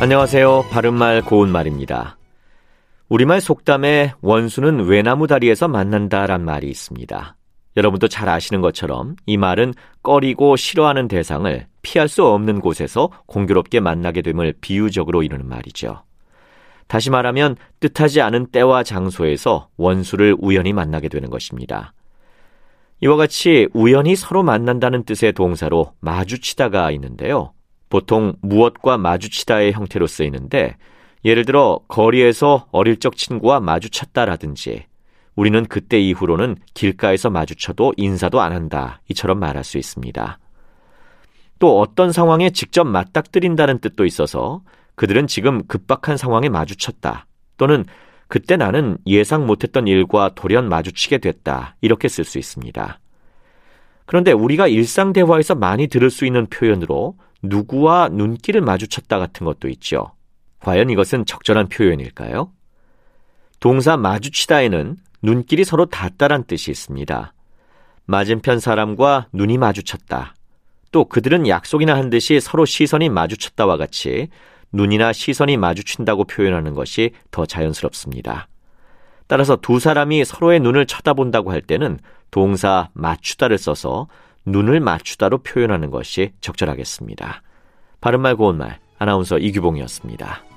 안녕하세요. 바른말 고운말입니다. 우리말 속담에 원수는 외나무 다리에서 만난다란 말이 있습니다. 여러분도 잘 아시는 것처럼 이 말은 꺼리고 싫어하는 대상을 피할 수 없는 곳에서 공교롭게 만나게 됨을 비유적으로 이루는 말이죠. 다시 말하면 뜻하지 않은 때와 장소에서 원수를 우연히 만나게 되는 것입니다. 이와 같이 우연히 서로 만난다는 뜻의 동사로 마주치다가 있는데요. 보통 무엇과 마주치다의 형태로 쓰이는데 예를 들어 거리에서 어릴 적 친구와 마주쳤다라든지 우리는 그때 이후로는 길가에서 마주쳐도 인사도 안 한다 이처럼 말할 수 있습니다. 또 어떤 상황에 직접 맞닥뜨린다는 뜻도 있어서 그들은 지금 급박한 상황에 마주쳤다 또는 그때 나는 예상 못했던 일과 돌연 마주치게 됐다 이렇게 쓸 수 있습니다. 그런데 우리가 일상 대화에서 많이 들을 수 있는 표현으로 누구와 눈길을 마주쳤다 같은 것도 있죠. 과연 이것은 적절한 표현일까요? 동사 마주치다에는 눈길이 서로 닿다란 뜻이 있습니다. 맞은편 사람과 눈이 마주쳤다. 또 그들은 약속이나 한 듯이 서로 시선이 마주쳤다와 같이 눈이나 시선이 마주친다고 표현하는 것이 더 자연스럽습니다. 따라서 두 사람이 서로의 눈을 쳐다본다고 할 때는 동사 맞추다를 써서 눈을 맞추다로 표현하는 것이 적절하겠습니다. 바른말 고운말 아나운서 이규봉이었습니다.